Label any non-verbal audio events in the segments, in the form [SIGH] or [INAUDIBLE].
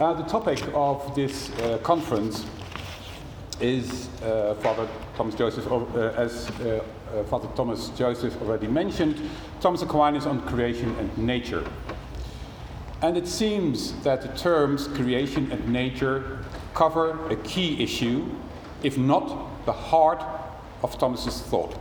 Uh, the topic of this uh, conference is uh, Father Thomas Joseph, uh, as uh, uh, Father Thomas Joseph already mentioned, Thomas Aquinas on creation and nature. And it seems that the terms creation and nature cover a key issue, if not the heart of Thomas's thought.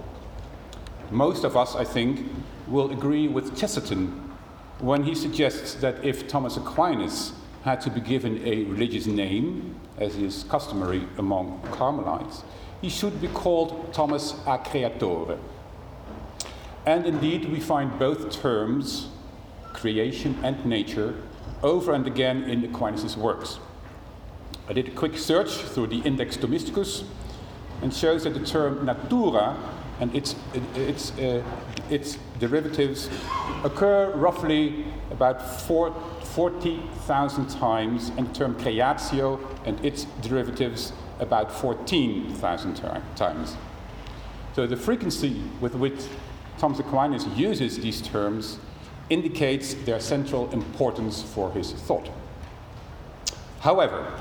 Most of us, I think, will agree with Chesterton when he suggests that if Thomas Aquinas had to be given a religious name, as is customary among Carmelites, he should be called Thomas a Creatore. And indeed, we find both terms, creation and nature, over and again in Aquinas' works. I did a quick search through the Index Thomisticus and shows that the term natura and its, its, uh, its derivatives occur roughly about 40,000 times, and the term creatio and its derivatives about 14,000 times. So the frequency with which Thomas Aquinas uses these terms indicates their central importance for his thought. However,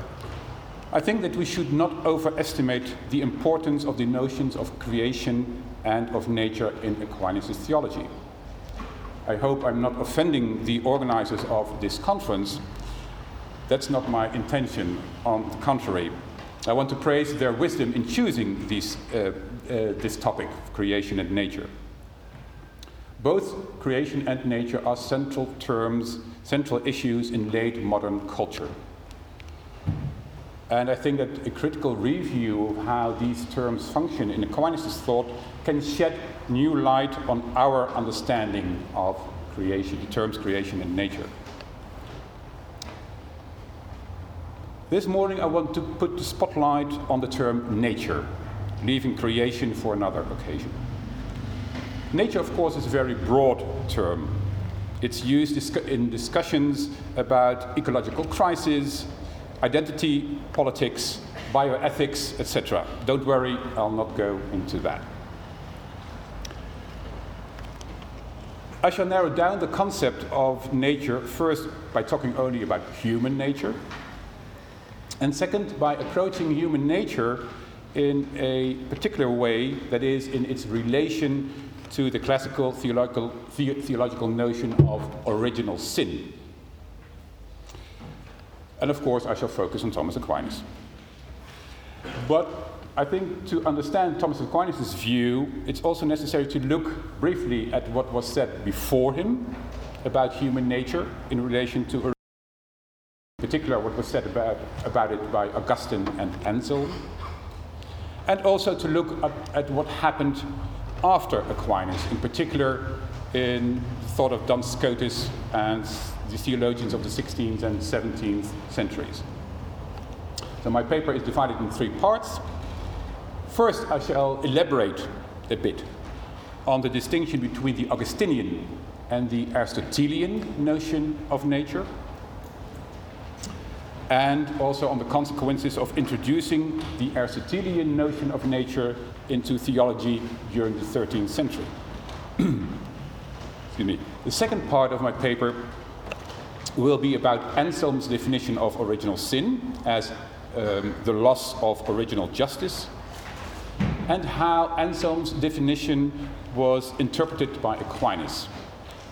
I think that we should not overestimate the importance of the notions of creation and of nature in Aquinas' theology. I hope I'm not offending the organizers of this conference. That's not my intention, on the contrary. I want to praise their wisdom in choosing these, uh, uh, this topic, creation and nature. Both creation and nature are central terms, central issues in late modern culture. And I think that a critical review of how these terms function in Aquinas' thought can shed new light on our understanding of creation, the terms creation and nature. This morning I want to put the spotlight on the term nature, leaving creation for another occasion. Nature, of course, is a very broad term. It's used in discussions about ecological crisis, identity politics, bioethics, etc. Don't worry, I'll not go into that. I shall narrow down the concept of nature first by talking only about human nature, and second by approaching human nature in a particular way that is in its relation to the classical theological, the theological notion of original sin. And of course, I shall focus on Thomas Aquinas. But I think to understand Thomas Aquinas' view, it's also necessary to look briefly at what was said before him about human nature in relation to, in particular, what was said about, about it by Augustine and Anselm, and also to look at, at what happened after Aquinas, in particular in the thought of Duns Scotus and the theologians of the 16th and 17th centuries. So my paper is divided in three parts. First, I shall elaborate a bit on the distinction between the Augustinian and the Aristotelian notion of nature, and also on the consequences of introducing the Aristotelian notion of nature into theology during the 13th century. [CLEARS THROAT] Excuse me. The second part of my paper will be about Anselm's definition of original sin as um, the loss of original justice, and how Anselm's definition was interpreted by Aquinas.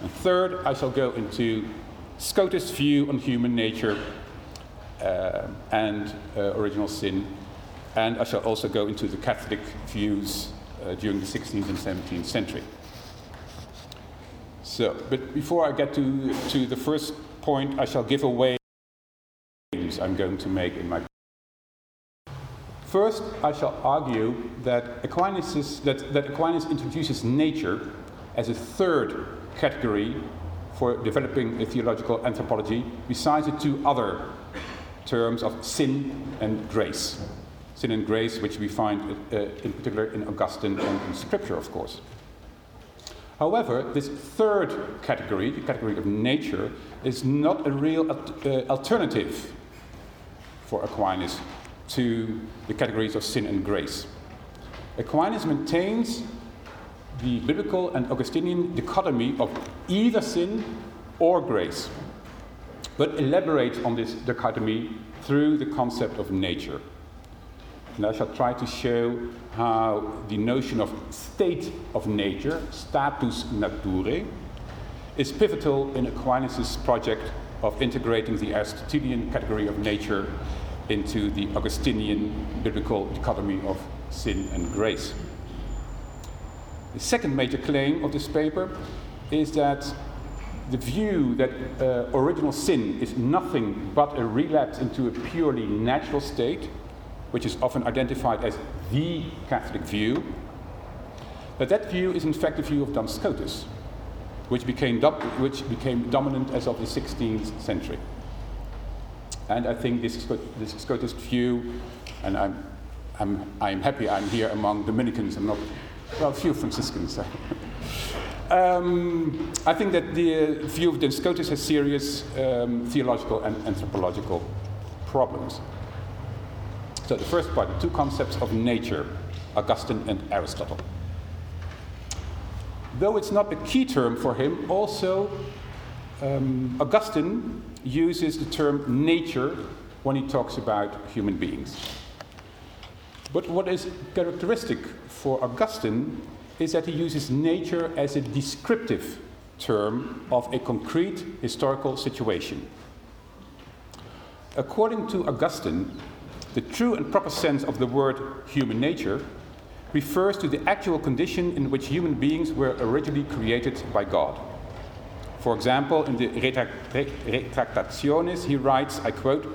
And third, I shall go into Scotus' view on human nature uh, and uh, original sin, and I shall also go into the Catholic views uh, during the 16th and 17th century. So, but before I get to, to the first point, I shall give away I'm going to make in my. First, I shall argue that Aquinas, that, that Aquinas introduces nature as a third category for developing a theological anthropology, besides the two other terms of sin and grace. Sin and grace, which we find uh, in particular in Augustine and in Scripture, of course. However, this third category, the category of nature, is not a real uh, alternative for Aquinas to the categories of sin and grace. Aquinas maintains the biblical and Augustinian dichotomy of either sin or grace. but elaborates on this dichotomy through the concept of nature. And I shall try to show how the notion of state of nature, status naturae, is pivotal in Aquinas' project of integrating the Aristotelian category of nature into the Augustinian biblical dichotomy of sin and grace. The second major claim of this paper is that the view that uh, original sin is nothing but a relapse into a purely natural state which is often identified as the Catholic view, that that view is in fact the view of Duns Scotus, which became, which became dominant as of the 16th century. And I think this, this Scotus view, and I'm, I'm, I'm happy I'm here among Dominicans, I'm not, well, a few Franciscans. [LAUGHS] um, I think that the view of Duns Scotus has serious um, theological and anthropological problems. So the first part, the two concepts of nature, Augustine and Aristotle. Though it's not the key term for him, also um, Augustine uses the term nature when he talks about human beings. But what is characteristic for Augustine is that he uses nature as a descriptive term of a concrete historical situation. According to Augustine, the true and proper sense of the word human nature refers to the actual condition in which human beings were originally created by God. For example, in the Retractationes, he writes, I quote,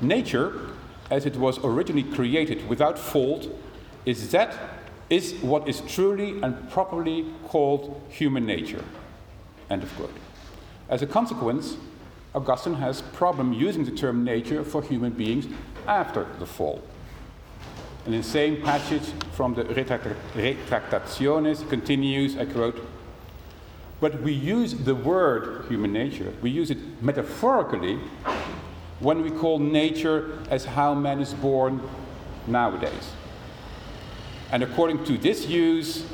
Nature, as it was originally created without fault, is that is what is truly and properly called human nature. End of quote. As a consequence, Augustine has problem using the term nature for human beings after the fall. And in the same passage from the Retractationes continues, I quote, but we use the word human nature, we use it metaphorically when we call nature as how man is born nowadays. And according to this use,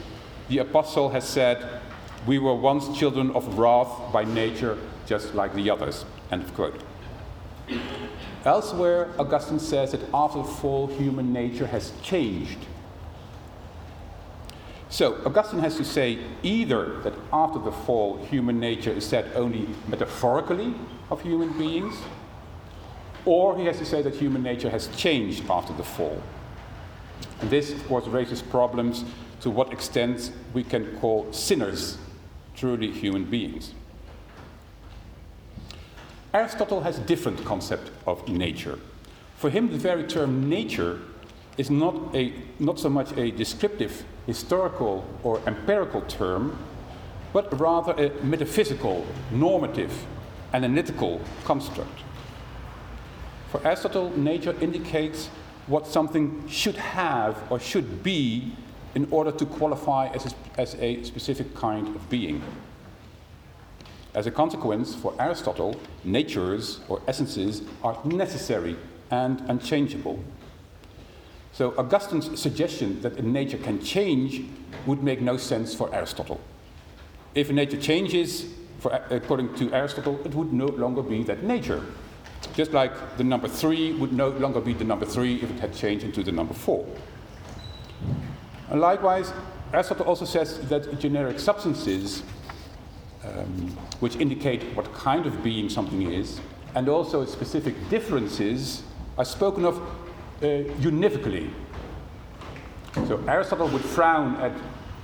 the apostle has said, We were once children of wrath by nature, just like the others. End of quote. Elsewhere, Augustine says that after the fall, human nature has changed. So, Augustine has to say either that after the fall, human nature is said only metaphorically of human beings, or he has to say that human nature has changed after the fall. And this, of course, raises problems to what extent we can call sinners truly human beings. Aristotle has a different concept of nature. For him, the very term nature is not, a, not so much a descriptive, historical, or empirical term, but rather a metaphysical, normative, analytical construct. For Aristotle, nature indicates what something should have or should be in order to qualify as a, as a specific kind of being. As a consequence, for Aristotle, natures or essences are necessary and unchangeable. So Augustine's suggestion that a nature can change would make no sense for Aristotle. If a nature changes, for, uh, according to Aristotle, it would no longer be that nature. Just like the number three would no longer be the number three if it had changed into the number four. And likewise, Aristotle also says that generic substances um, which indicate what kind of being something is, and also specific differences are spoken of uh, univocally. So Aristotle would frown at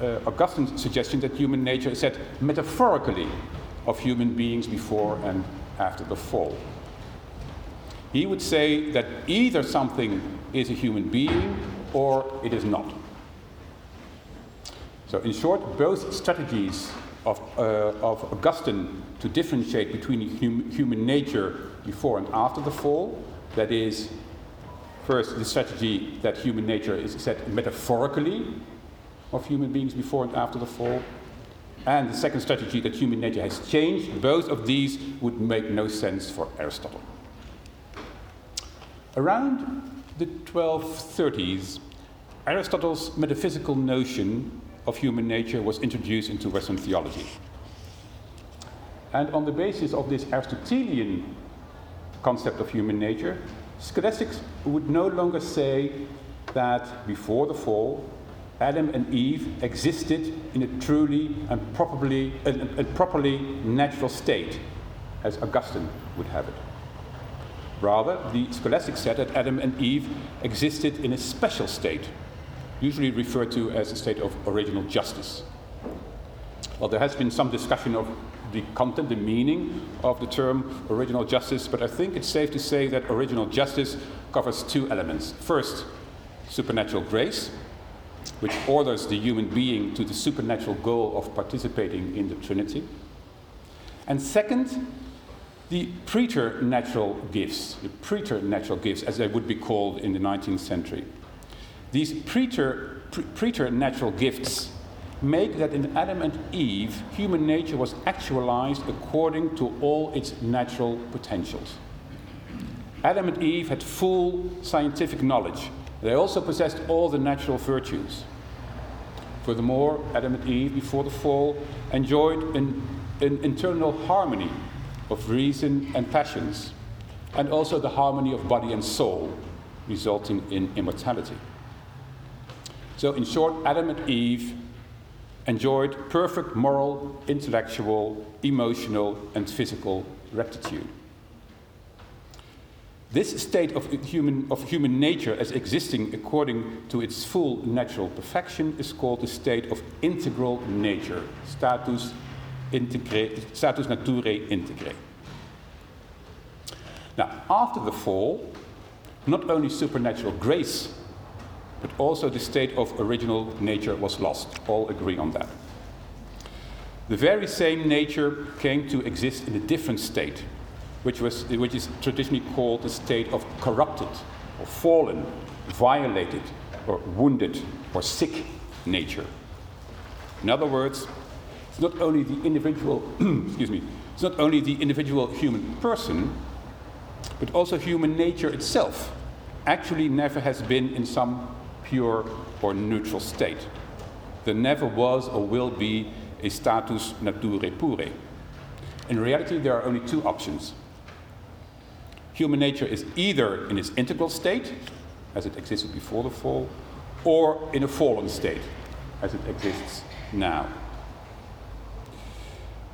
uh, Augustine's suggestion that human nature is said metaphorically of human beings before and after the fall. He would say that either something is a human being or it is not. So, in short, both strategies of, uh, of Augustine to differentiate between hum, human nature before and after the fall. That is, first, the strategy that human nature is said metaphorically of human beings before and after the fall. And the second strategy that human nature has changed, both of these would make no sense for Aristotle. Around the 1230s, Aristotle's metaphysical notion of human nature was introduced into Western theology. And on the basis of this Aristotelian concept of human nature, scholastics would no longer say that before the fall, Adam and Eve existed in a truly and properly, a, a properly natural state, as Augustine would have it. Rather, the scholastics said that Adam and Eve existed in a special state, usually referred to as a state of original justice. Well, there has been some discussion of the content, the meaning of the term original justice, but I think it's safe to say that original justice covers two elements. First, supernatural grace, which orders the human being to the supernatural goal of participating in the Trinity. And second, the preternatural gifts, the preternatural gifts, as they would be called in the 19th century. These preter, pre- preternatural gifts make that in Adam and Eve, human nature was actualized according to all its natural potentials. Adam and Eve had full scientific knowledge. They also possessed all the natural virtues. Furthermore, Adam and Eve, before the fall, enjoyed an, an internal harmony of reason and passions, and also the harmony of body and soul, resulting in immortality. So, in short, Adam and Eve enjoyed perfect moral, intellectual, emotional, and physical rectitude. This state of human, of human nature as existing according to its full natural perfection is called the state of integral nature, status, integre, status naturae integre. Now, after the fall, not only supernatural grace but also the state of original nature was lost. All agree on that. The very same nature came to exist in a different state, which, was, which is traditionally called the state of corrupted, or fallen, violated, or wounded, or sick nature. In other words, it's not only the individual, [CLEARS THROAT] excuse me, it's not only the individual human person, but also human nature itself actually never has been in some pure or neutral state. There never was or will be a status naturae pure. In reality, there are only two options. Human nature is either in its integral state, as it existed before the fall, or in a fallen state, as it exists now.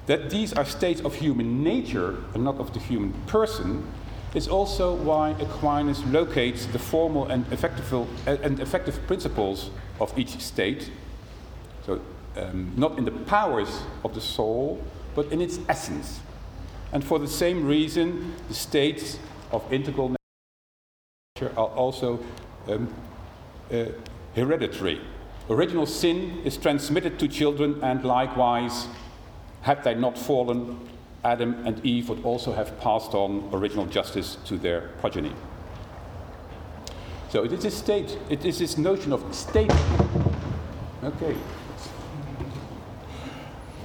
That these are states of human nature and not of the human person is also why Aquinas locates the formal and effective, and effective principles of each state, so um, not in the powers of the soul, but in its essence. And for the same reason, the states of integral nature are also um, uh, hereditary. Original sin is transmitted to children, and likewise, had they not fallen, Adam and Eve would also have passed on original justice to their progeny. So it is this state, it is this notion of state. Okay.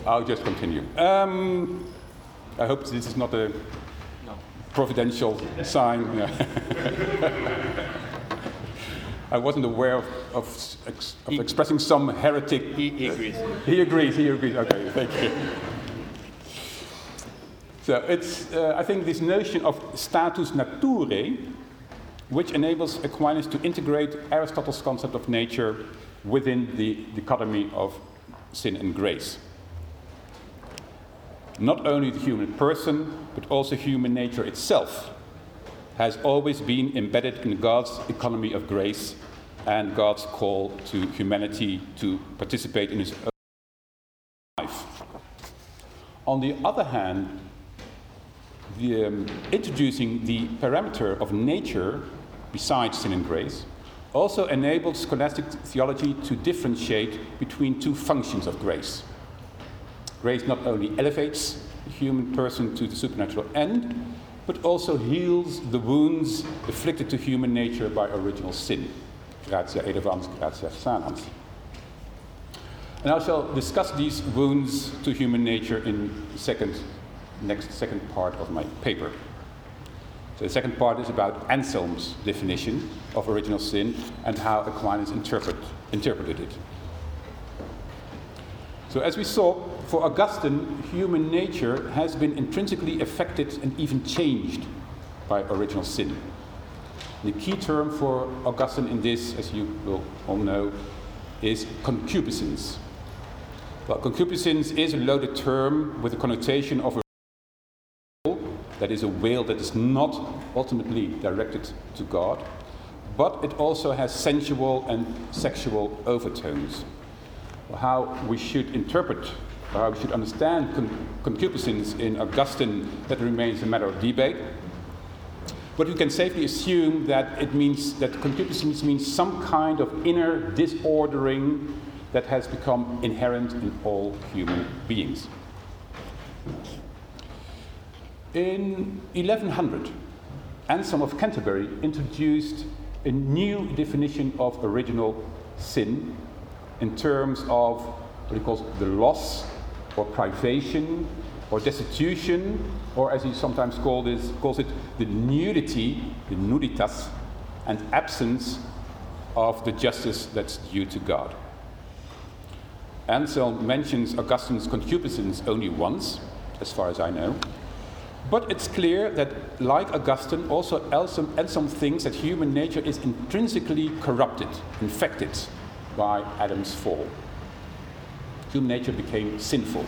I'll just continue. Um, I hope this is not a providential sign. [LAUGHS] I wasn't aware of, of, of expressing some heretic. He, he agrees. He agrees, he agrees. Okay, thank you. So it's, uh, I think, this notion of status naturae, which enables Aquinas to integrate Aristotle's concept of nature within the dichotomy of sin and grace. Not only the human person, but also human nature itself has always been embedded in God's economy of grace and God's call to humanity to participate in his own life. On the other hand, the, um, introducing the parameter of nature besides sin and grace also enabled scholastic theology to differentiate between two functions of grace. Grace not only elevates the human person to the supernatural end, but also heals the wounds afflicted to human nature by original sin. Gratia elevans, gratia sanans. And I shall discuss these wounds to human nature in the second next second part of my paper. So the second part is about Anselm's definition of original sin and how Aquinas interpret, interpreted it. So as we saw, For Augustine, human nature has been intrinsically affected and even changed by original sin. The key term for Augustine in this, as you will all know, is concupiscence. Well, concupiscence is a loaded term with a connotation of a that is a will that is not ultimately directed to God, but it also has sensual and sexual overtones. How we should interpret, how we should understand con- concupiscence in Augustine, that remains a matter of debate. But we can safely assume that it means that concupiscence means some kind of inner disordering that has become inherent in all human beings. In 1100, Anselm of Canterbury introduced a new definition of original sin in terms of what he calls the loss or privation or destitution, or as he sometimes called calls it the nudity, the nuditas, and absence of the justice that's due to God. Anselm mentions Augustine's concupiscence only once, as far as I know. But it's clear that, like Augustine, also Anselm thinks that human nature is intrinsically corrupted, infected by Adam's fall. Human nature became sinful.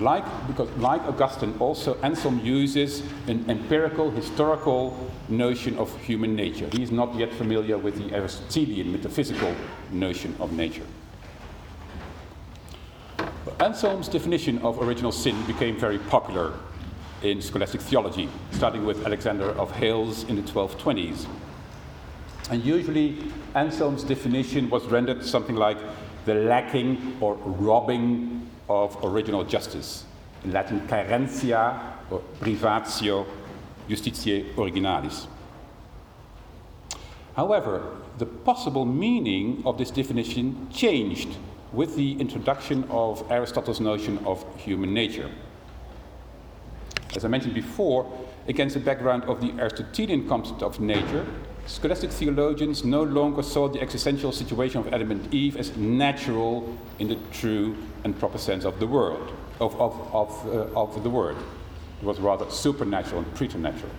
Like, because, like Augustine, also Anselm uses an empirical, historical notion of human nature. He is not yet familiar with the Aristotelian metaphysical notion of nature. Anselm's definition of original sin became very popular in scholastic theology, starting with Alexander of Hales in the 1220s. And usually, Anselm's definition was rendered something like the lacking or robbing of original justice. In Latin, carentia or privatio justitiae originalis. However, the possible meaning of this definition changed with the introduction of Aristotle's notion of human nature. As I mentioned before, against the background of the Aristotelian concept of nature, scholastic theologians no longer saw the existential situation of Adam and Eve as natural in the true and proper sense of the word, of, of, of, uh, of the word. It was rather supernatural and preternatural.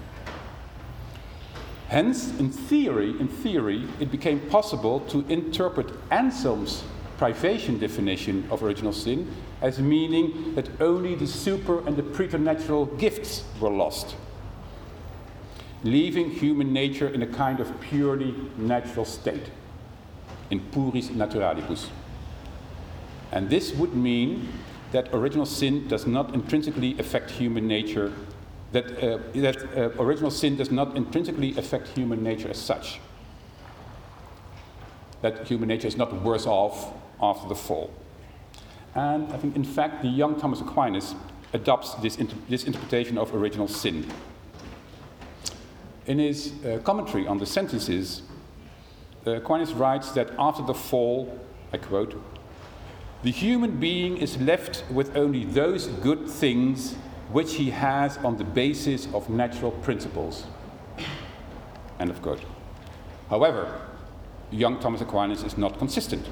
Hence, in theory, in theory, it became possible to interpret Anselm's privation definition of original sin as meaning that only the super and the preternatural gifts were lost, leaving human nature in a kind of purely natural state, in puris naturalibus. And this would mean that original sin does not intrinsically affect human nature, that, uh, that uh, original sin does not intrinsically affect human nature as such. That human nature is not worse off after the fall. And I think, in fact, the young Thomas Aquinas adopts this, inter this interpretation of original sin. In his uh, commentary on the sentences, uh, Aquinas writes that after the fall, I quote, the human being is left with only those good things which he has on the basis of natural principles. End of quote. However, young Thomas Aquinas is not consistent.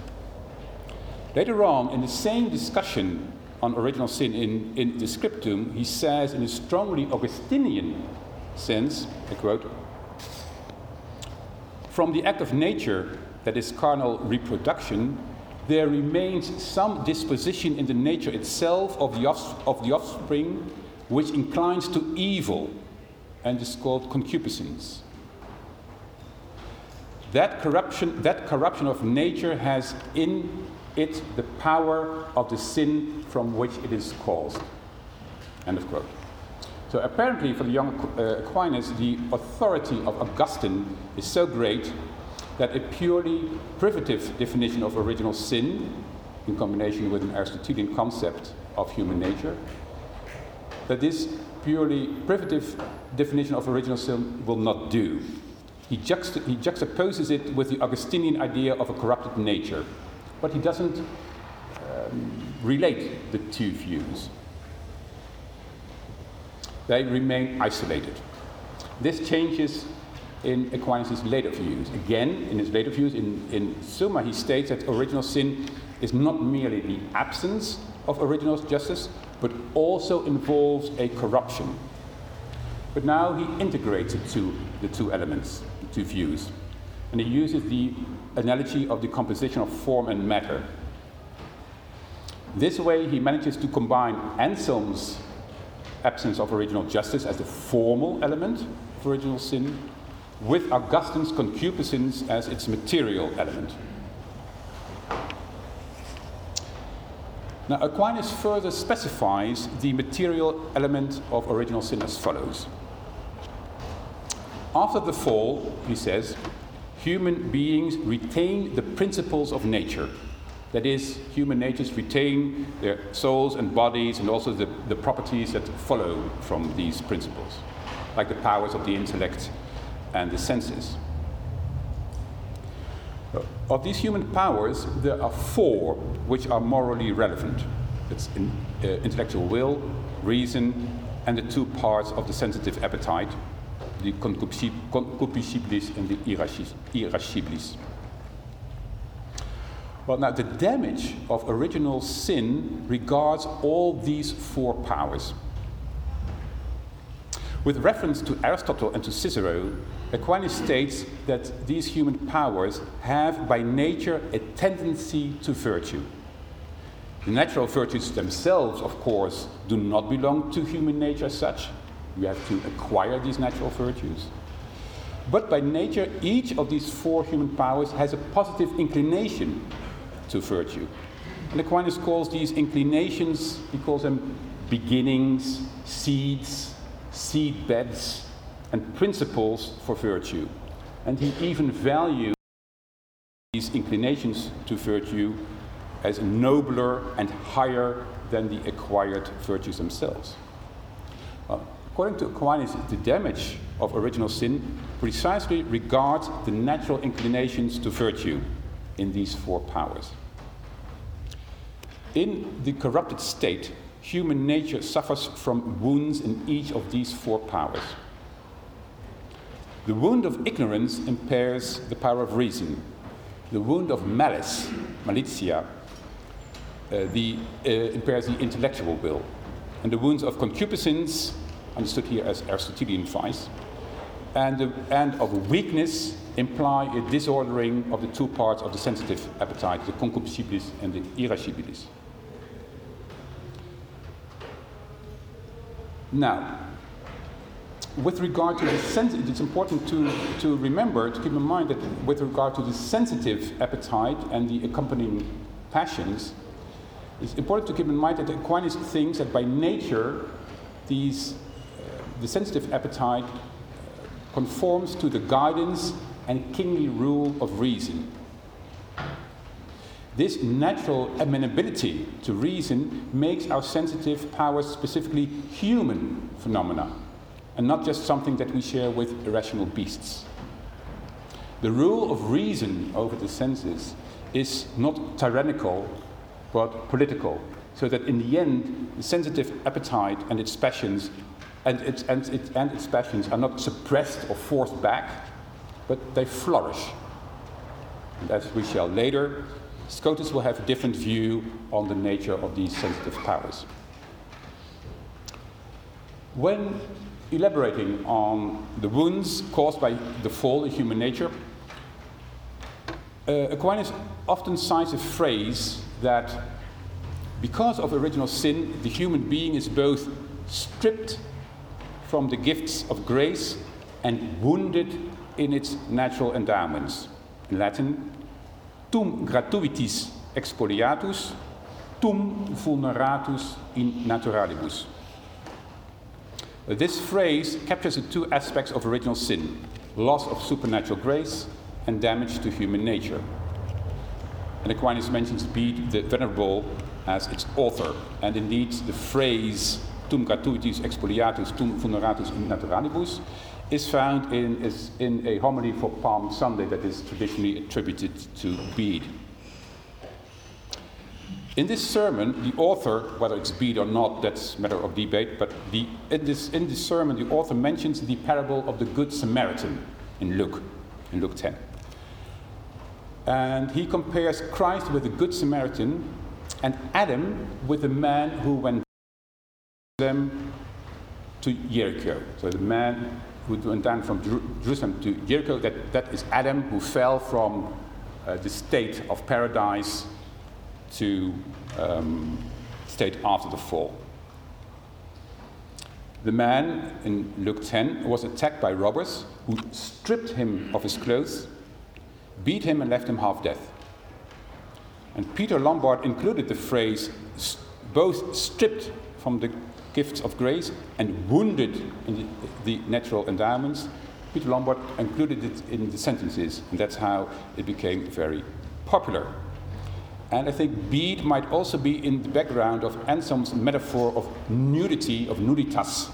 Later on, in the same discussion on original sin in, in the scriptum, he says, in a strongly Augustinian sense, I quote, From the act of nature, that is carnal reproduction, there remains some disposition in the nature itself of the, of the offspring which inclines to evil and is called concupiscence. That corruption, that corruption of nature has in it the power of the sin from which it is caused. End of quote. So apparently, for the young uh, Aquinas, the authority of Augustine is so great that a purely privative definition of original sin, in combination with an Aristotelian concept of human nature, that this purely privative definition of original sin will not do. He, juxta- he juxtaposes it with the Augustinian idea of a corrupted nature, but he doesn't um, relate the two views. They remain isolated. This changes in Aquinas' later views. Again, in his later views, in, in Summa, he states that original sin is not merely the absence of original justice, but also involves a corruption. But now he integrates the two, the two elements, two views. And he uses the analogy of the composition of form and matter. This way, he manages to combine Anselm's absence of original justice as the formal element of original sin with Augustine's concupiscence as its material element. Now, Aquinas further specifies the material element of original sin as follows. After the fall, he says, human beings retain the principles of nature. That is, human natures retain their souls and bodies and also the, the properties that follow from these principles, like the powers of the intellect and the senses. Of these human powers, there are four which are morally relevant it's in, uh, intellectual will, reason, and the two parts of the sensitive appetite, the concupiscibilis and the irascibilis. Well, now the damage of original sin regards all these four powers. With reference to Aristotle and to Cicero, Aquinas states that these human powers have by nature a tendency to virtue. The natural virtues themselves, of course, do not belong to human nature as such. You have to acquire these natural virtues. But by nature, each of these four human powers has a positive inclination to virtue. And Aquinas calls these inclinations, he calls them beginnings, seeds, seed beds, and principles for virtue. And he even values these inclinations to virtue as nobler and higher than the acquired virtues themselves. According to Aquinas, the damage of original sin precisely regards the natural inclinations to virtue in these four powers. In the corrupted state, human nature suffers from wounds in each of these four powers. The wound of ignorance impairs the power of reason. The wound of malice, malitia, uh, the, uh, impairs the intellectual will. And the wounds of concupiscence, understood here as Aristotelian vice, and, the, and of weakness imply a disordering of the two parts of the sensitive appetite, the concupiscibilis and the irascibilis. Now, with regard to the sensitive, it's important to, to remember, to keep in mind that with regard to the sensitive appetite and the accompanying passions, it's important to keep in mind that Aquinas thinks that by nature, these, the sensitive appetite uh, conforms to the guidance and kingly rule of reason. This natural amenability to reason makes our sensitive powers specifically human phenomena and not just something that we share with irrational beasts. The rule of reason over the senses is not tyrannical but political, so that in the end, the sensitive appetite and its passions and its, and, and its passions are not suppressed or forced back, but they flourish. And as we shall later, Scotus will have a different view on the nature of these sensitive powers. When elaborating on the wounds caused by the fall in human nature, uh, Aquinas often cites a phrase that because of original sin, the human being is both stripped from the gifts of grace and wounded in its natural endowments. In Latin, tum gratuitis expoliatus, tum vulneratus in naturalibus. This phrase captures the two aspects of original sin loss of supernatural grace and damage to human nature. And Aquinas mentions Bede the Venerable as its author, and indeed the phrase tum gratuitis expoliatus, tum vulneratus in naturalibus is found in, is in a homily for Palm Sunday that is traditionally attributed to Bede. In this sermon, the author, whether it's Bede or not, that's a matter of debate, but the, in, this, in this sermon, the author mentions the parable of the Good Samaritan in Luke, in Luke 10. And he compares Christ with the Good Samaritan and Adam with the man who went them to Jericho. So the man who went down from Jerusalem to Jericho, that, that is Adam who fell from uh, the state of paradise to um, state after the fall. The man in Luke 10 was attacked by robbers who stripped him of his clothes, beat him, and left him half dead. And Peter Lombard included the phrase both stripped from the gifts of grace and wounded in the, the natural endowments. Peter Lombard included it in the sentences, and that's how it became very popular. And I think Bede might also be in the background of Anselm's metaphor of nudity, of nuditas,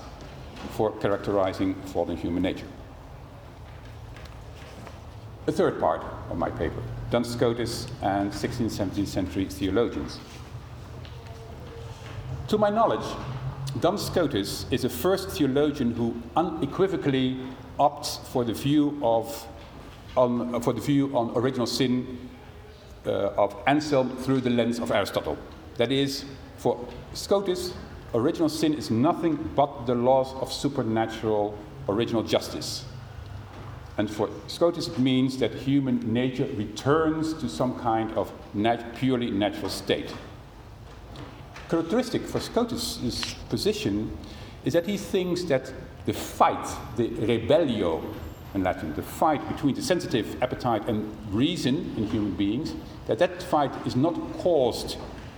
for characterizing fallen human nature. The third part of my paper Duns Scotus and 16th, 17th century theologians. To my knowledge, Duns Scotus is the first theologian who unequivocally opts for the view of on, for the view on original sin uh, of Anselm through the lens of Aristotle. That is, for Scotus, original sin is nothing but the laws of supernatural original justice. And for Scotus, it means that human nature returns to some kind of nat- purely natural state. Characteristic for Scotus' position is that he thinks that the fight, the rebellio in Latin, the fight between the sensitive appetite and reason in human beings, that that fight is not caused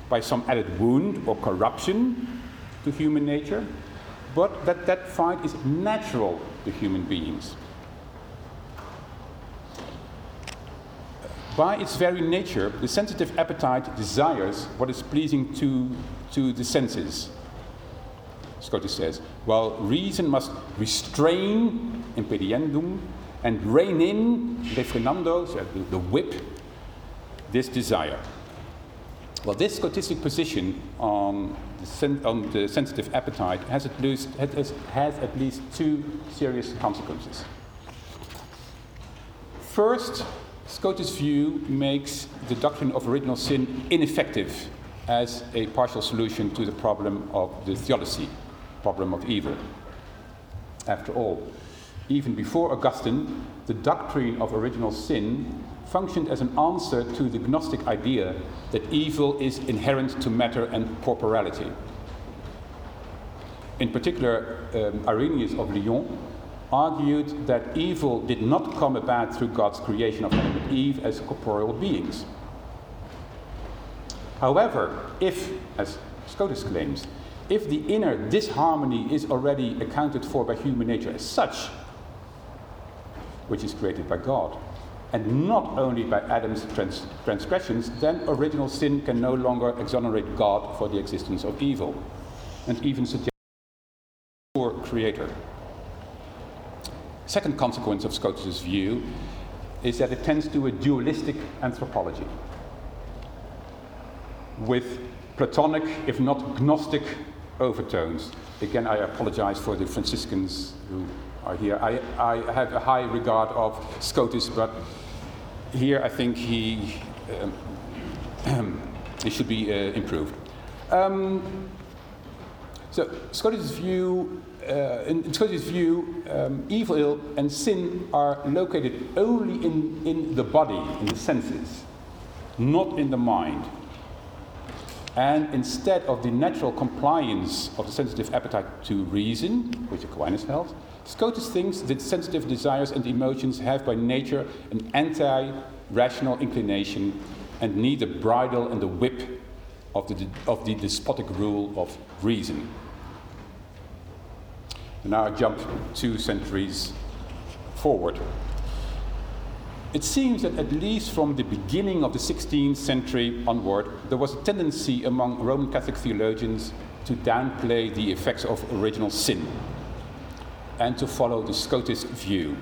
by some added wound or corruption to human nature, but that that fight is natural to human beings. By its very nature, the sensitive appetite desires what is pleasing to, to the senses. Scotus says, while reason must restrain impediendum and rein in refrenando, the whip, this desire. Well, this Scotistic position on the, sen- on the sensitive appetite has at, least, has, has at least two serious consequences. First, Scotus' view makes the doctrine of original sin ineffective as a partial solution to the problem of the theodicy, problem of evil. After all, even before Augustine, the doctrine of original sin functioned as an answer to the Gnostic idea that evil is inherent to matter and corporality. In particular, um, Irenaeus of Lyon argued that evil did not come about through God's creation of Adam and Eve as corporeal beings. However, if, as Scotus claims, if the inner disharmony is already accounted for by human nature as such, which is created by God, and not only by Adam's trans- transgressions, then original sin can no longer exonerate God for the existence of evil, and even suggest poor creator. Second consequence of Scotus' view is that it tends to a dualistic anthropology with Platonic, if not Gnostic, overtones. Again, I apologize for the Franciscans who are here. I, I have a high regard of Scotus, but here I think he, um, [CLEARS THROAT] he should be uh, improved. Um, so, Scotus' view uh, in Scotus' view, um, evil and sin are located only in, in the body, in the senses, not in the mind. And instead of the natural compliance of the sensitive appetite to reason, which Aquinas held, Scotus thinks that sensitive desires and emotions have by nature an anti rational inclination and need the bridle and the whip of the, of the despotic rule of reason. And now I jump two centuries forward. It seems that at least from the beginning of the 16th century onward, there was a tendency among Roman Catholic theologians to downplay the effects of original sin and to follow the Scotist view.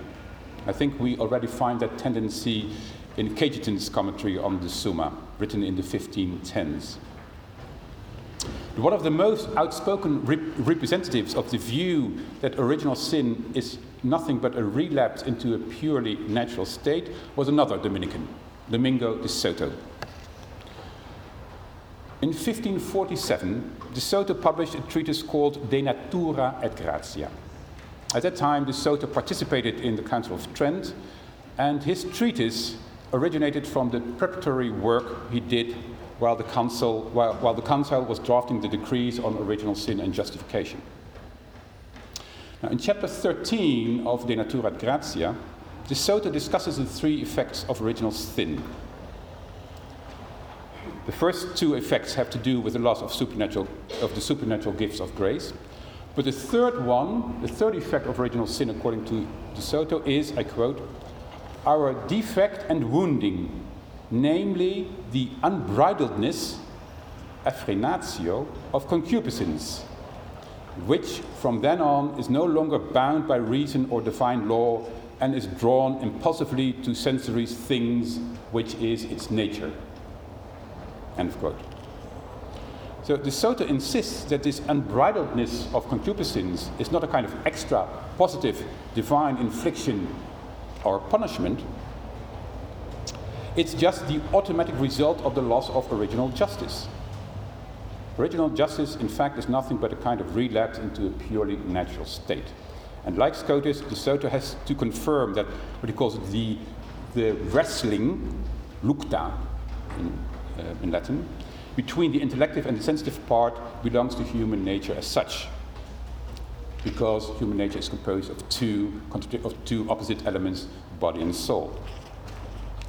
I think we already find that tendency in Cajetan's commentary on the Summa, written in the 1510s. One of the most outspoken rep- representatives of the view that original sin is nothing but a relapse into a purely natural state was another Dominican, Domingo de Soto. In 1547, De Soto published a treatise called De Natura et Gratia. At that time, De Soto participated in the Council of Trent, and his treatise originated from the preparatory work he did while the, council, while, while the council was drafting the decrees on original sin and justification. Now, in chapter 13 of De Natura Gratia, De Soto discusses the three effects of original sin. The first two effects have to do with the loss of, supernatural, of the supernatural gifts of grace. But the third one, the third effect of original sin, according to De Soto, is, I quote, our defect and wounding, namely the unbridledness, effrenatio, of concupiscence, which from then on is no longer bound by reason or divine law and is drawn impulsively to sensory things, which is its nature. End of quote. So De Soto insists that this unbridledness of concupiscence is not a kind of extra positive divine infliction or punishment. It's just the automatic result of the loss of original justice. Original justice, in fact, is nothing but a kind of relapse into a purely natural state. And like Scotus, De Soto has to confirm that what he calls the, the wrestling, lucta in, uh, in Latin, between the intellective and the sensitive part belongs to human nature as such. Because human nature is composed of two, of two opposite elements, body and soul.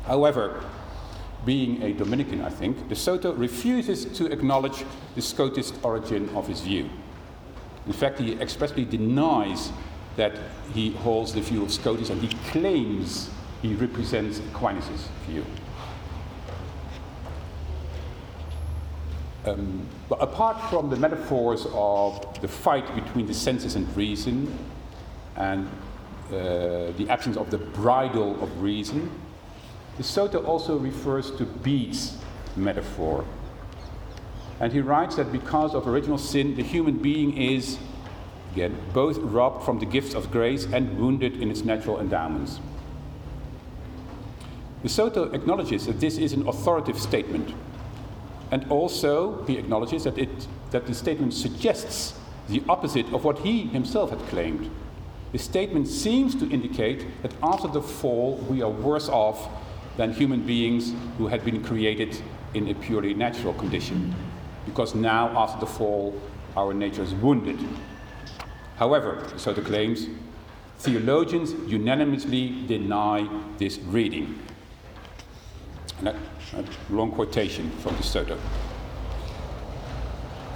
However, being a Dominican, I think, De Soto refuses to acknowledge the Scotist origin of his view. In fact, he expressly denies that he holds the view of Scotus and he claims he represents Aquinas' view. Um, but apart from the metaphors of the fight between the senses and reason and uh, the absence of the bridle of reason, De Soto also refers to Bede's metaphor. And he writes that because of original sin, the human being is, again, both robbed from the gifts of grace and wounded in its natural endowments. De Soto acknowledges that this is an authoritative statement. And also, he acknowledges that, it, that the statement suggests the opposite of what he himself had claimed. The statement seems to indicate that after the fall, we are worse off than human beings who had been created in a purely natural condition. Because now, after the fall, our nature is wounded. However, so the claims, theologians unanimously deny this reading. And a, a long quotation from De Soto.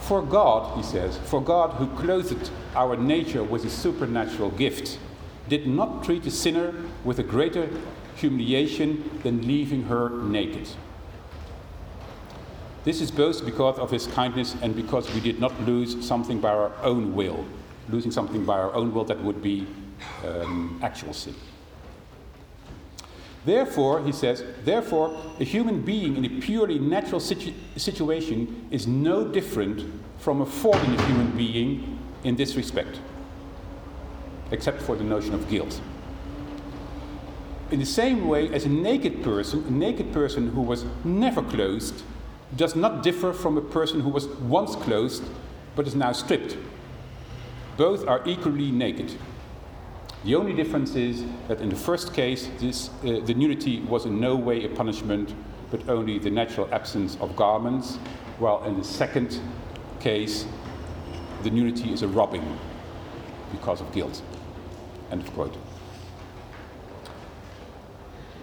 For God, he says, for God who clothed our nature with a supernatural gift, did not treat the sinner with a greater humiliation than leaving her naked. This is both because of his kindness and because we did not lose something by our own will. Losing something by our own will, that would be um, actual sin. Therefore, he says, therefore, a human being in a purely natural situ- situation is no different from a fallen human being in this respect, except for the notion of guilt in the same way as a naked person, a naked person who was never clothed, does not differ from a person who was once clothed but is now stripped. Both are equally naked. The only difference is that in the first case, this, uh, the nudity was in no way a punishment, but only the natural absence of garments, while in the second case, the nudity is a robbing because of guilt. End of quote.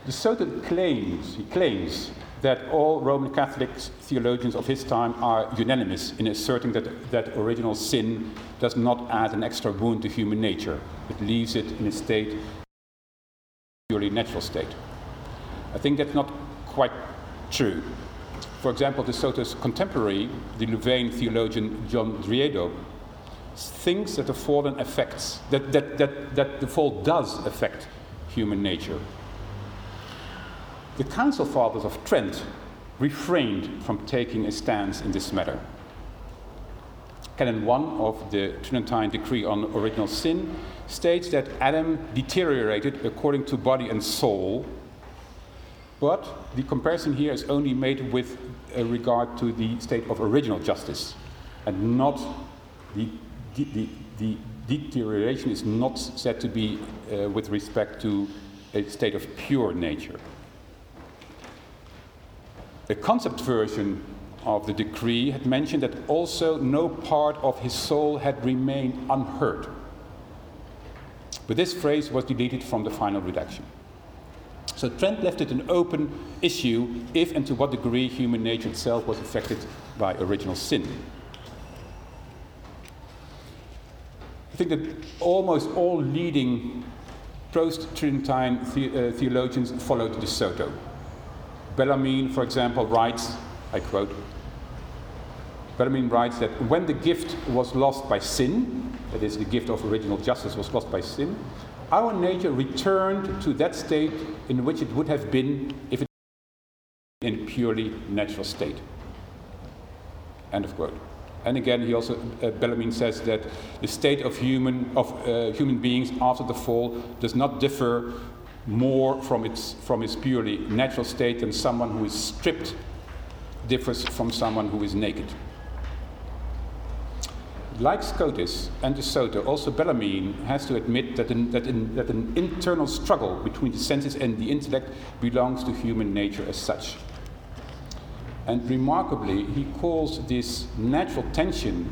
De Soto claims, he claims that all Roman Catholic theologians of his time are unanimous in asserting that, that original sin does not add an extra wound to human nature. It leaves it in a state, purely natural state. I think that's not quite true. For example, De Soto's contemporary, the Louvain theologian John Driedo, thinks that the fallen affects, that, that, that, that the fall does affect human nature. The Council Fathers of Trent refrained from taking a stance in this matter. Canon 1 of the Tridentine Decree on Original Sin states that Adam deteriorated according to body and soul, But the comparison here is only made with uh, regard to the state of original justice, and not the, the, the, deterioration is not said to be uh, with respect to a state of pure nature. A concept version of the decree had mentioned that also no part of his soul had remained unhurt. But this phrase was deleted from the final redaction. So Trent left it an open issue if and to what degree human nature itself was affected by original sin. I think that almost all leading post Tridentine the, uh, theologians followed de Soto. Bellarmine, for example, writes, I quote, Bellarmine writes that when the gift was lost by sin, that is, the gift of original justice was lost by sin, our nature returned to that state in which it would have been if it in purely natural state. End of quote. And again, he also uh, Bellarmine says that the state of human of uh, human beings after the fall does not differ more from its from its purely natural state than someone who is stripped differs from someone who is naked. Like Scotus and de Soto, also Bellarmine has to admit that, in, that, that an internal struggle between the senses and the intellect belongs to human nature as such. And remarkably, he calls this natural tension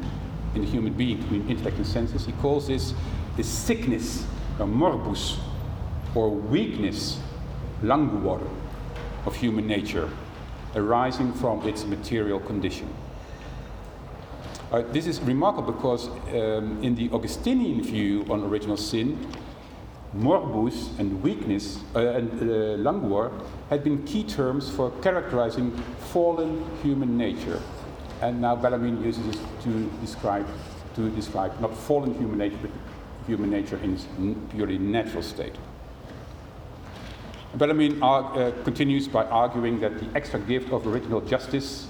in the human being between intellect and senses, he calls this the sickness, or morbus, or weakness, languor, of human nature, arising from its material condition. Uh, this is remarkable because um, in the Augustinian view on original sin, morbus and weakness uh, and uh, languor had been key terms for characterizing fallen human nature. And now Bellarmine uses this to describe, to describe not fallen human nature, but human nature in its purely natural state. Bellarmine uh, continues by arguing that the extra gift of original justice,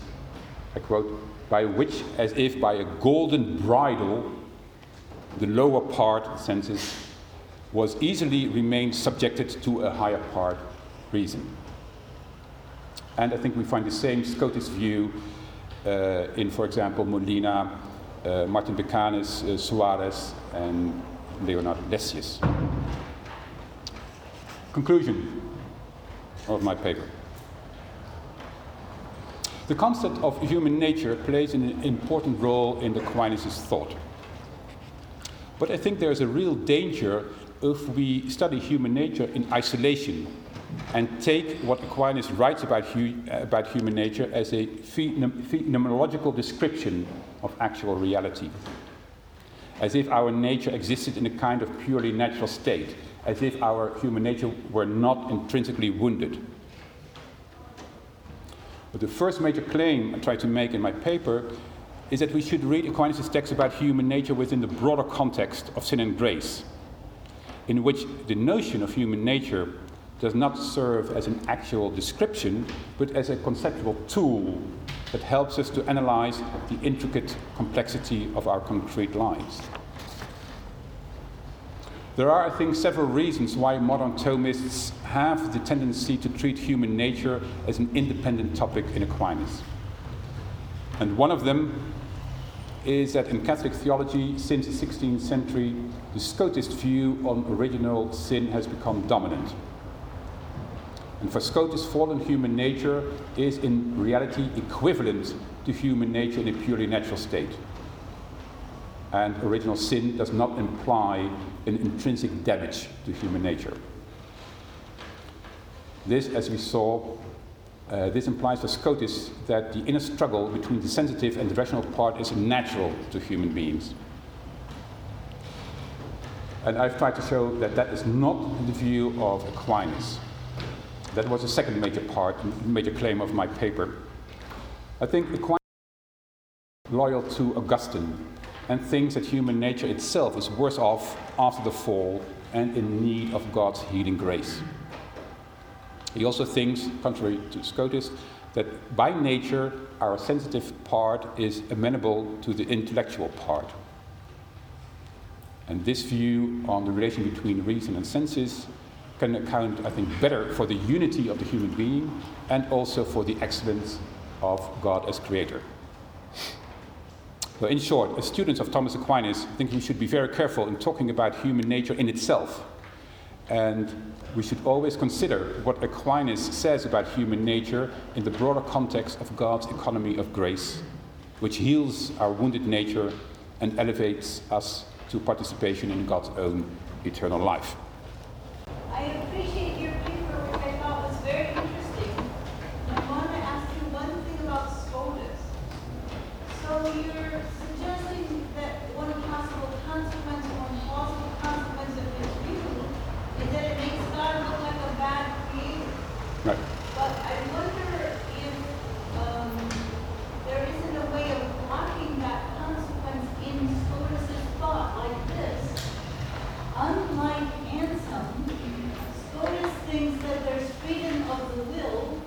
I quote, by which, as if by a golden bridle, the lower part, the senses, was easily remained subjected to a higher part, reason. And I think we find the same Scotist view uh, in, for example, Molina, uh, Martin Becanus, uh, Suarez, and Leonardo Lessius. Conclusion of my paper. The concept of human nature plays an important role in Aquinas' thought. But I think there's a real danger if we study human nature in isolation and take what Aquinas writes about, hu about human nature as a phenomenological description of actual reality. As if our nature existed in a kind of purely natural state, as if our human nature were not intrinsically wounded. But the first major claim I try to make in my paper is that we should read Aquinas' text about human nature within the broader context of sin and grace, in which the notion of human nature does not serve as an actual description, but as a conceptual tool that helps us to analyze the intricate complexity of our concrete lives. There are, I think, several reasons why modern Thomists have the tendency to treat human nature as an independent topic in Aquinas. And one of them is that in Catholic theology, since the 16th century, the Scotist view on original sin has become dominant. And for Scotus, fallen human nature is in reality equivalent to human nature in a purely natural state and original sin does not imply an intrinsic damage to human nature. This, as we saw, uh, this implies for Scotus that the inner struggle between the sensitive and the rational part is natural to human beings. And I've tried to show that that is not the view of Aquinas. That was the second major part, major claim of my paper. I think Aquinas loyal to Augustine and thinks that human nature itself is worse off after the fall and in need of God's healing grace. He also thinks, contrary to Scotus, that by nature our sensitive part is amenable to the intellectual part. And this view on the relation between reason and senses can account, I think, better for the unity of the human being and also for the excellence of God as creator. So, in short, as students of Thomas Aquinas, I think we should be very careful in talking about human nature in itself. And we should always consider what Aquinas says about human nature in the broader context of God's economy of grace, which heals our wounded nature and elevates us to participation in God's own eternal life. I appreciate your paper, which I thought was very interesting. And I want to ask you one thing about SCOTUS. So you're suggesting that one possible consequence or plausible consequence of this view is that it makes God look like a bad creator. Right. But I wonder if um, there isn't a way of blocking that consequence in Scotus's thought like this. Unlike Anselm, Scotus thinks that there's freedom of the will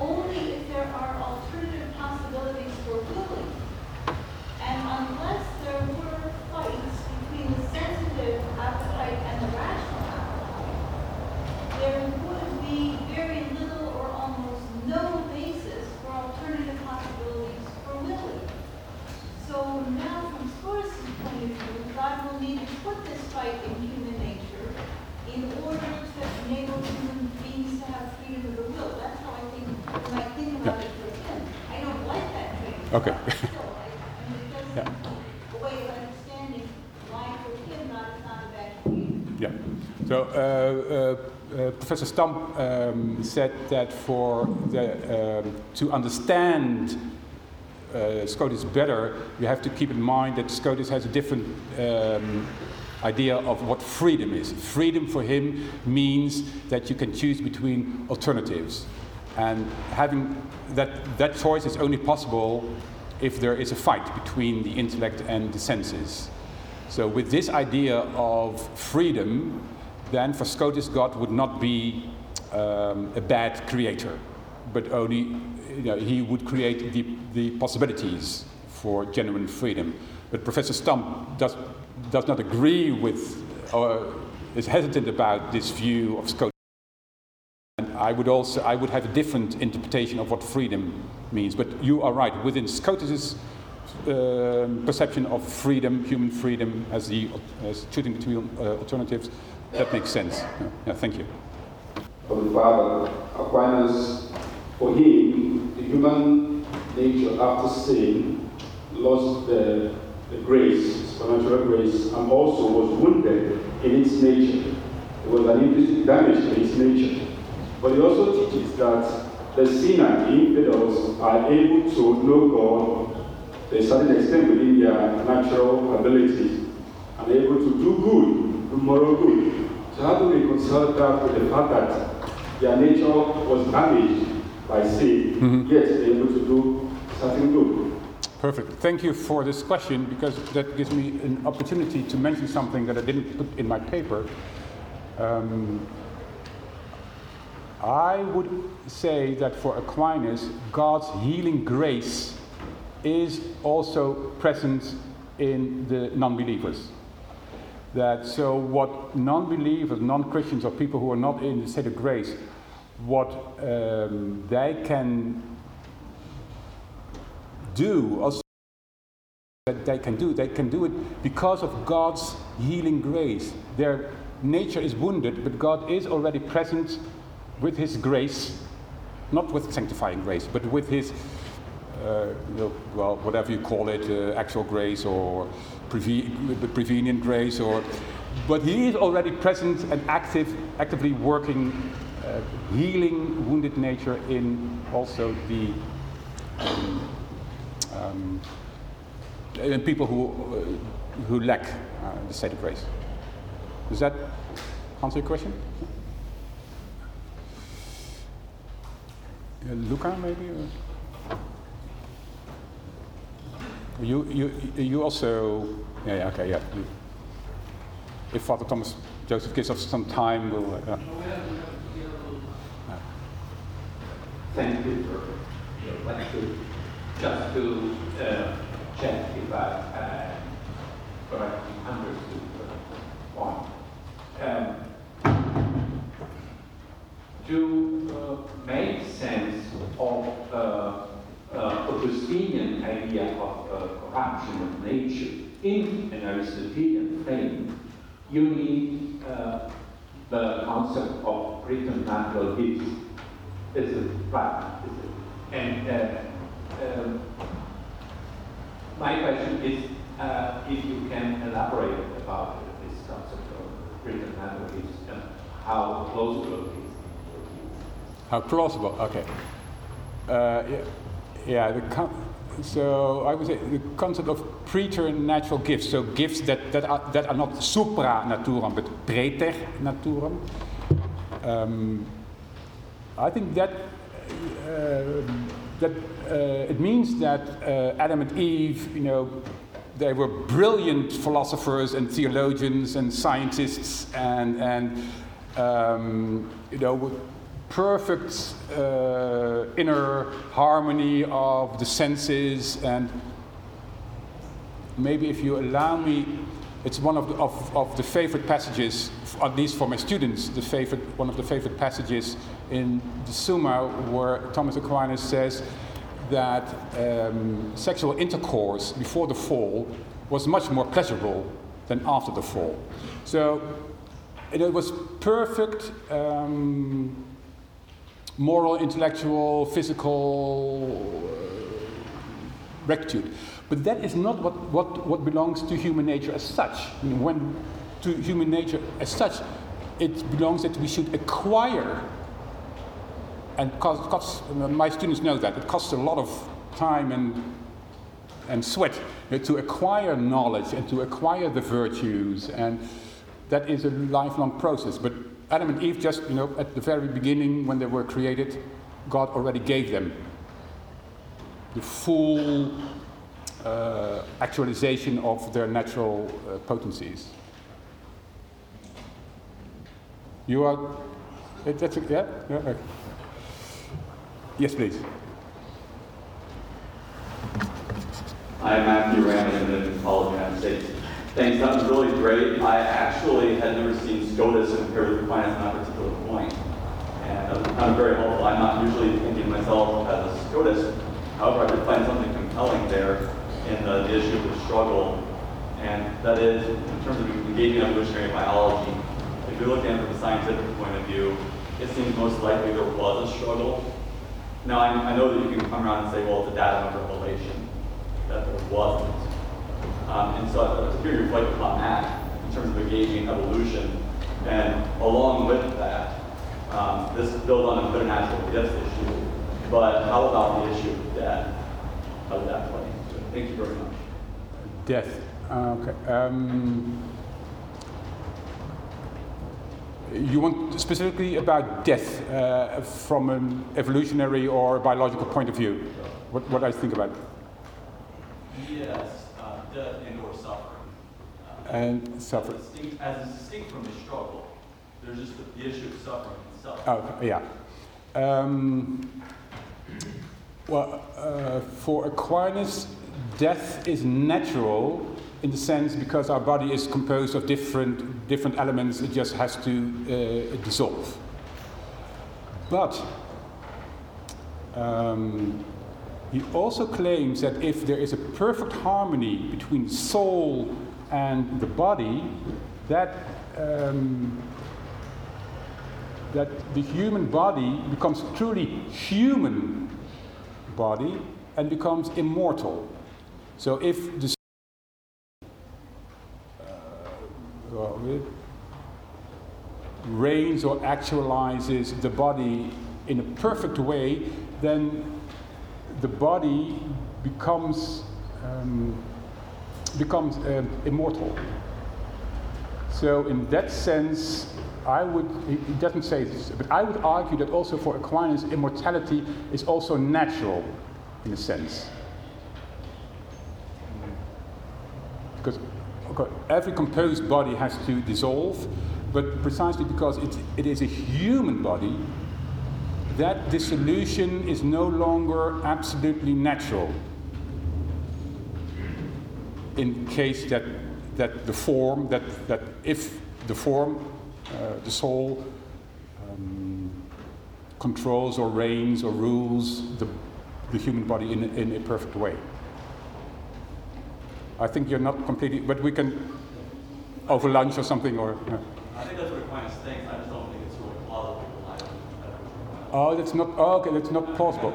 only if there are alternative possibilities for willing. And unless there were fights between the sensitive appetite and the rational appetite, there would be very little or almost no basis for alternative possibilities for willing. So now, from Scotus' point of view, God will need to put this fight in human nature in order to enable human beings to have freedom of the will. That's how I think, when I think about it for him. I don't like that training. Okay. but Still, I, I mean, it does, Yeah. a way of understanding why for him God is not a bad creator. Yeah. So uh, uh, uh, Professor Stump um, said that for the, um, to understand uh, SCOTUS better, you have to keep in mind that SCOTUS has a different um, idea of what freedom is. Freedom for him means that you can choose between alternatives. And having that, that choice is only possible if there is a fight between the intellect and the senses. So, with this idea of freedom, then for Scotus, God would not be um, a bad creator, but only you know, he would create the, the possibilities for genuine freedom. But Professor Stump does, does not agree with, or is hesitant about this view of Scotus. And I would also I would have a different interpretation of what freedom means. But you are right. Within Scotus's um, perception of freedom, human freedom, as the as choosing between uh, alternatives, that makes sense. Yeah, thank you. of the Father, Aquinas, for him, the human nature after sin lost the, the grace, supernatural grace, and also was wounded in its nature. There was an implicit damage to its nature. But he also teaches that the sinner, the infidels, are able to know God to a certain extent within their natural abilities and able to do good, do moral good. So how do we reconcile that with the fact that their nature was damaged by sin, yet they're able to do something good? Perfect. Thank you for this question because that gives me an opportunity to mention something that I didn't put in my paper. Um, I would say that for Aquinas, God's healing grace is also present in the non believers. That so, what non believers, non Christians, or people who are not in the state of grace, what um, they can do, also that they can do, they can do it because of God's healing grace. Their nature is wounded, but God is already present with His grace, not with sanctifying grace, but with His, uh, you know, well, whatever you call it, uh, actual grace or prevenient grace, or, but He is already present and active, actively working, uh, healing wounded nature in also the. Um, um, people who, uh, who lack uh, the state of grace. Does that answer your question? Uh, Luca, maybe? Or? You, you, you also, yeah, yeah okay, yeah. You- If Father Thomas Joseph gives us some time, we'll. Uh, Thank you for your lecture. Just to uh, check if I uh, correctly understood the point. Um, to uh, make sense of uh, Augustinian idea of uh, corruption of nature in an Aristotelian frame, you need uh, the concept of preternatural gifts. Right? Is it? And uh, um, my question is uh, if you can elaborate about this concept of preternatural gifts and how plausible it is. How plausible? Okay. Uh, yeah, yeah. The con- so I would say the concept of preternatural gifts. So gifts that, that are that are not supra naturam but praeter naturam. Um, I think that uh, that uh, it means that uh, Adam and Eve, you know, they were brilliant philosophers and theologians and scientists and and um, you know perfect uh, inner harmony of the senses and maybe if you allow me it's one of the, of, of the favorite passages at least for my students the favorite one of the favorite passages in the summa where thomas aquinas says that um, sexual intercourse before the fall was much more pleasurable than after the fall. So it was perfect um, moral, intellectual, physical uh, rectitude. But that is not what, what, what belongs to human nature as such. I mean, when to human nature as such, it belongs that we should acquire. And cost, cost, my students know that it costs a lot of time and and sweat to acquire knowledge and to acquire the virtues and that is a lifelong process but Adam and Eve just, you know, at the very beginning when they were created, God already gave them the full uh, actualization of their natural uh, potencies. You are, that's a, yeah? yeah? Okay. Yes, please. I'm Matthew Rand in College of the United States. Thanks, that was really great. I actually had never seen SCOTUS compared with Aquinas on that particular point. And that was kind of very helpful. I'm not usually thinking myself as a SCOTUS. However, I did find something compelling there in the, the issue of the struggle. And that is, in terms of engaging evolutionary biology, if you look at it from a scientific point of view, it seems most likely there was a struggle. Now, I, I know that you can come around and say, well, it's a datum of revelation, that there wasn't. Um, and so I'd like to hear you reflect upon that in terms of engaging evolution. And along with that, um, this builds on the preternatural gifts issue, but how about the issue of death? How does that play into it? Thank you very much. Death. Uh, okay. Um, you want specifically about death uh, from an evolutionary or biological point of view? What, what I think about? Yes, death and or suffering. Uh, And suffering. As distinct, as distinct from the struggle, there's just the, the issue of suffering itself. Okay, yeah. Um, well, uh, for Aquinas, death is natural in the sense because our body is composed of different different elements. It just has to uh, dissolve. But um, he also claims that if there is a perfect harmony between soul and the body, that um, that the human body becomes truly human body and becomes immortal. So if the uh, reigns or actualizes the body in a perfect way, then the body becomes um, becomes um, immortal. So in that sense, I would, he doesn't say this, but I would argue that also for Aquinas, immortality is also natural in a sense. Because okay, every composed body has to dissolve, but precisely because it, it is a human body, that dissolution is no longer absolutely natural. In case that, that the form, that, that if the form, uh, the soul, um, controls or reigns or rules the, the human body in, in a perfect way. I think you're not completely, but we can over lunch or something or. I think that's what Aquinas thinks. I just don't think it's really plausible. I don't, I don't Oh, that's not. Oh, okay, that's not plausible.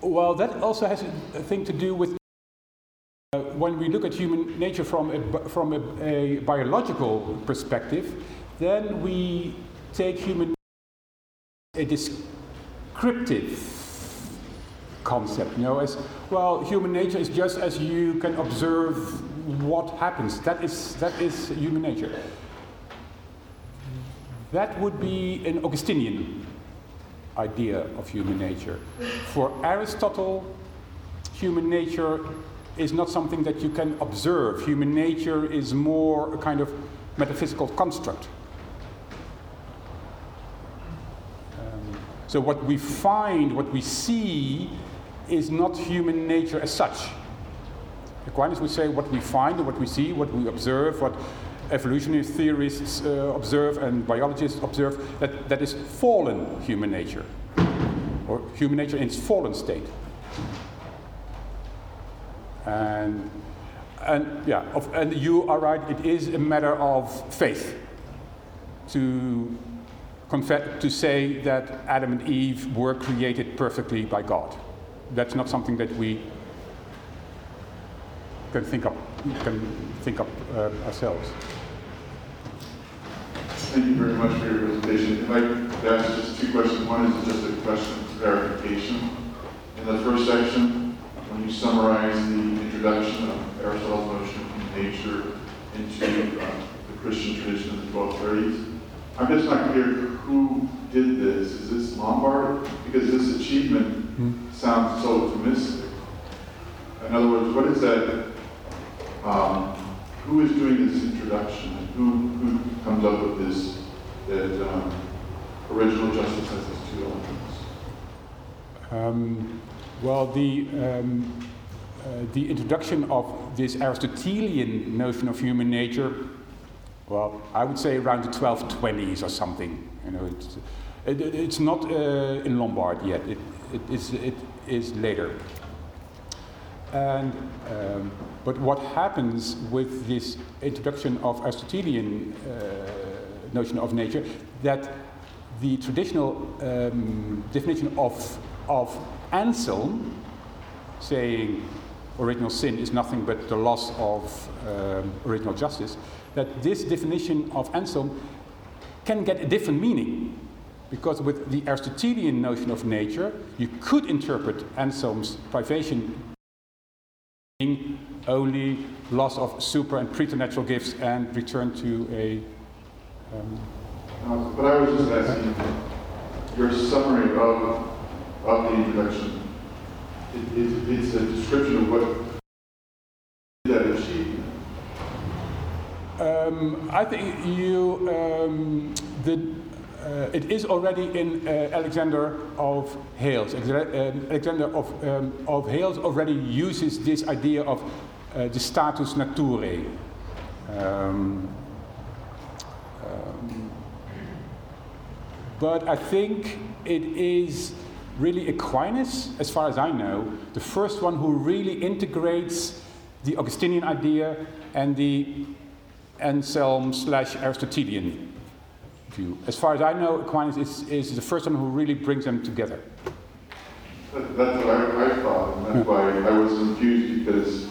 Well, that also has a thing to do with uh, when we look at human nature from a, from a, a biological perspective, then we take human a descriptive concept. You know, as well, human nature is just as you can observe what happens. That is that is human nature. That would be an Augustinian idea of human nature. For Aristotle, human nature is not something that you can observe. Human nature is more a kind of metaphysical construct. Um, so, what we find, what we see, is not human nature as such. Aquinas would say what we find, what we see, what we observe, what evolutionary theorists uh, observe and biologists observe, that, that is fallen human nature, or human nature in its fallen state. And, and yeah, of, and you are right, it is a matter of faith to, to say that Adam and Eve were created perfectly by God. That's not something that we can think up, can think up uh, ourselves. Thank you very much for your presentation. If I could ask just two questions. One is just a question of clarification. In the first section, when you summarize the introduction of Aristotle's notion of nature into uh, the Christian tradition of the 1230s, I'm just not clear who did this. Is this Lombard? Because this achievement sounds so optimistic. In other words, what is that? Um, who is doing this introduction? And who, who comes up with this, that um, original justice has these two elements? Um, well, the, um, uh, the introduction of this Aristotelian notion of human nature, well, I would say around the 1220s or something. You know, it's, it, it- it's not uh, in Lombard yet. It, it, is, it is later. And, um, but what happens with this introduction of Aristotelian uh, notion of nature, that the traditional um, definition of, of Anselm, saying original sin is nothing but the loss of um, original justice, that this definition of Anselm can get a different meaning. Because with the Aristotelian notion of nature, you could interpret Anselm's privation only loss of super and preternatural gifts and return to a. Um, but I was just asking your summary of, of the introduction. It, it, it's a description of what that. Um, I think you, um, the, uh, it is already in uh, Alexander of Hales. Um, Alexander of, um, of Hales already uses this idea of uh, the status naturae. Um, um, but I think it is really Aquinas, as far as I know, the first one who really integrates the Augustinian idea and the Anselm slash Aristotelian view. As far as I know, Aquinas is, is the first one who really brings them together. That's what I, I thought, and that's why I was confused because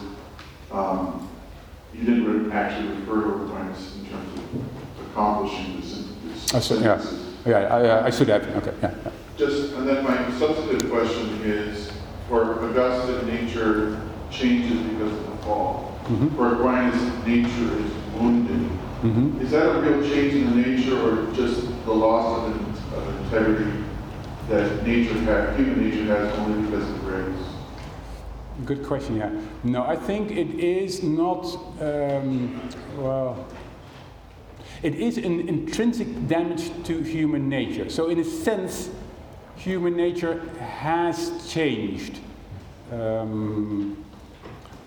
um, you didn't re- actually refer to Aquinas in terms of accomplishing this. this I should- yeah. synthesis. Yeah, I, I should have. Okay, yeah. yeah. Just, and then my substantive question is, for Augustine, nature changes because of the fall. Mhm. For Aquinas, nature is wounded. Mhm. Is that a real change in the nature or just the loss of, in- of integrity that nature has, human nature has only because of grace? Good question, yeah. No, I think it is not, um, well, it is an intrinsic damage to human nature. So, in a sense, human nature has changed, um,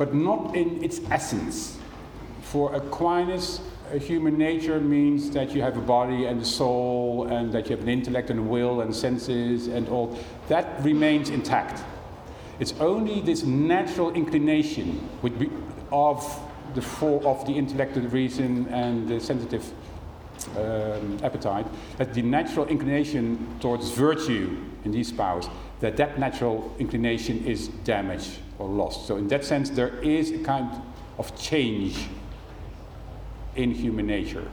but not in its essence. For Aquinas, human nature means that you have a body and a soul, and that you have an intellect and a will and senses and all. That remains intact. It's only this natural inclination of the four of the intellect, the reason, and the sensitive um, appetite, that the natural inclination towards virtue in these powers, that that natural inclination is damaged or lost. So in that sense, there is a kind of change in human nature.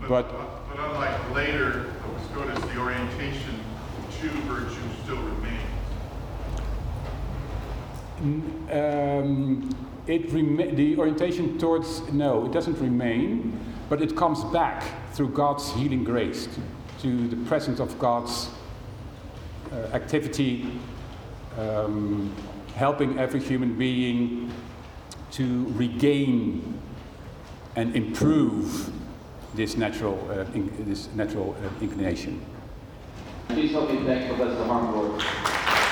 But, But- but unlike later, Scotus, the orientation to virtue still remains. Um, it rema- the orientation towards no, it doesn't remain, but it comes back through God's healing grace to, to the presence of God's uh, activity, um, helping every human being to regain and improve this natural, uh, in- this natural uh, inclination. Please help me thank Professor Harmford.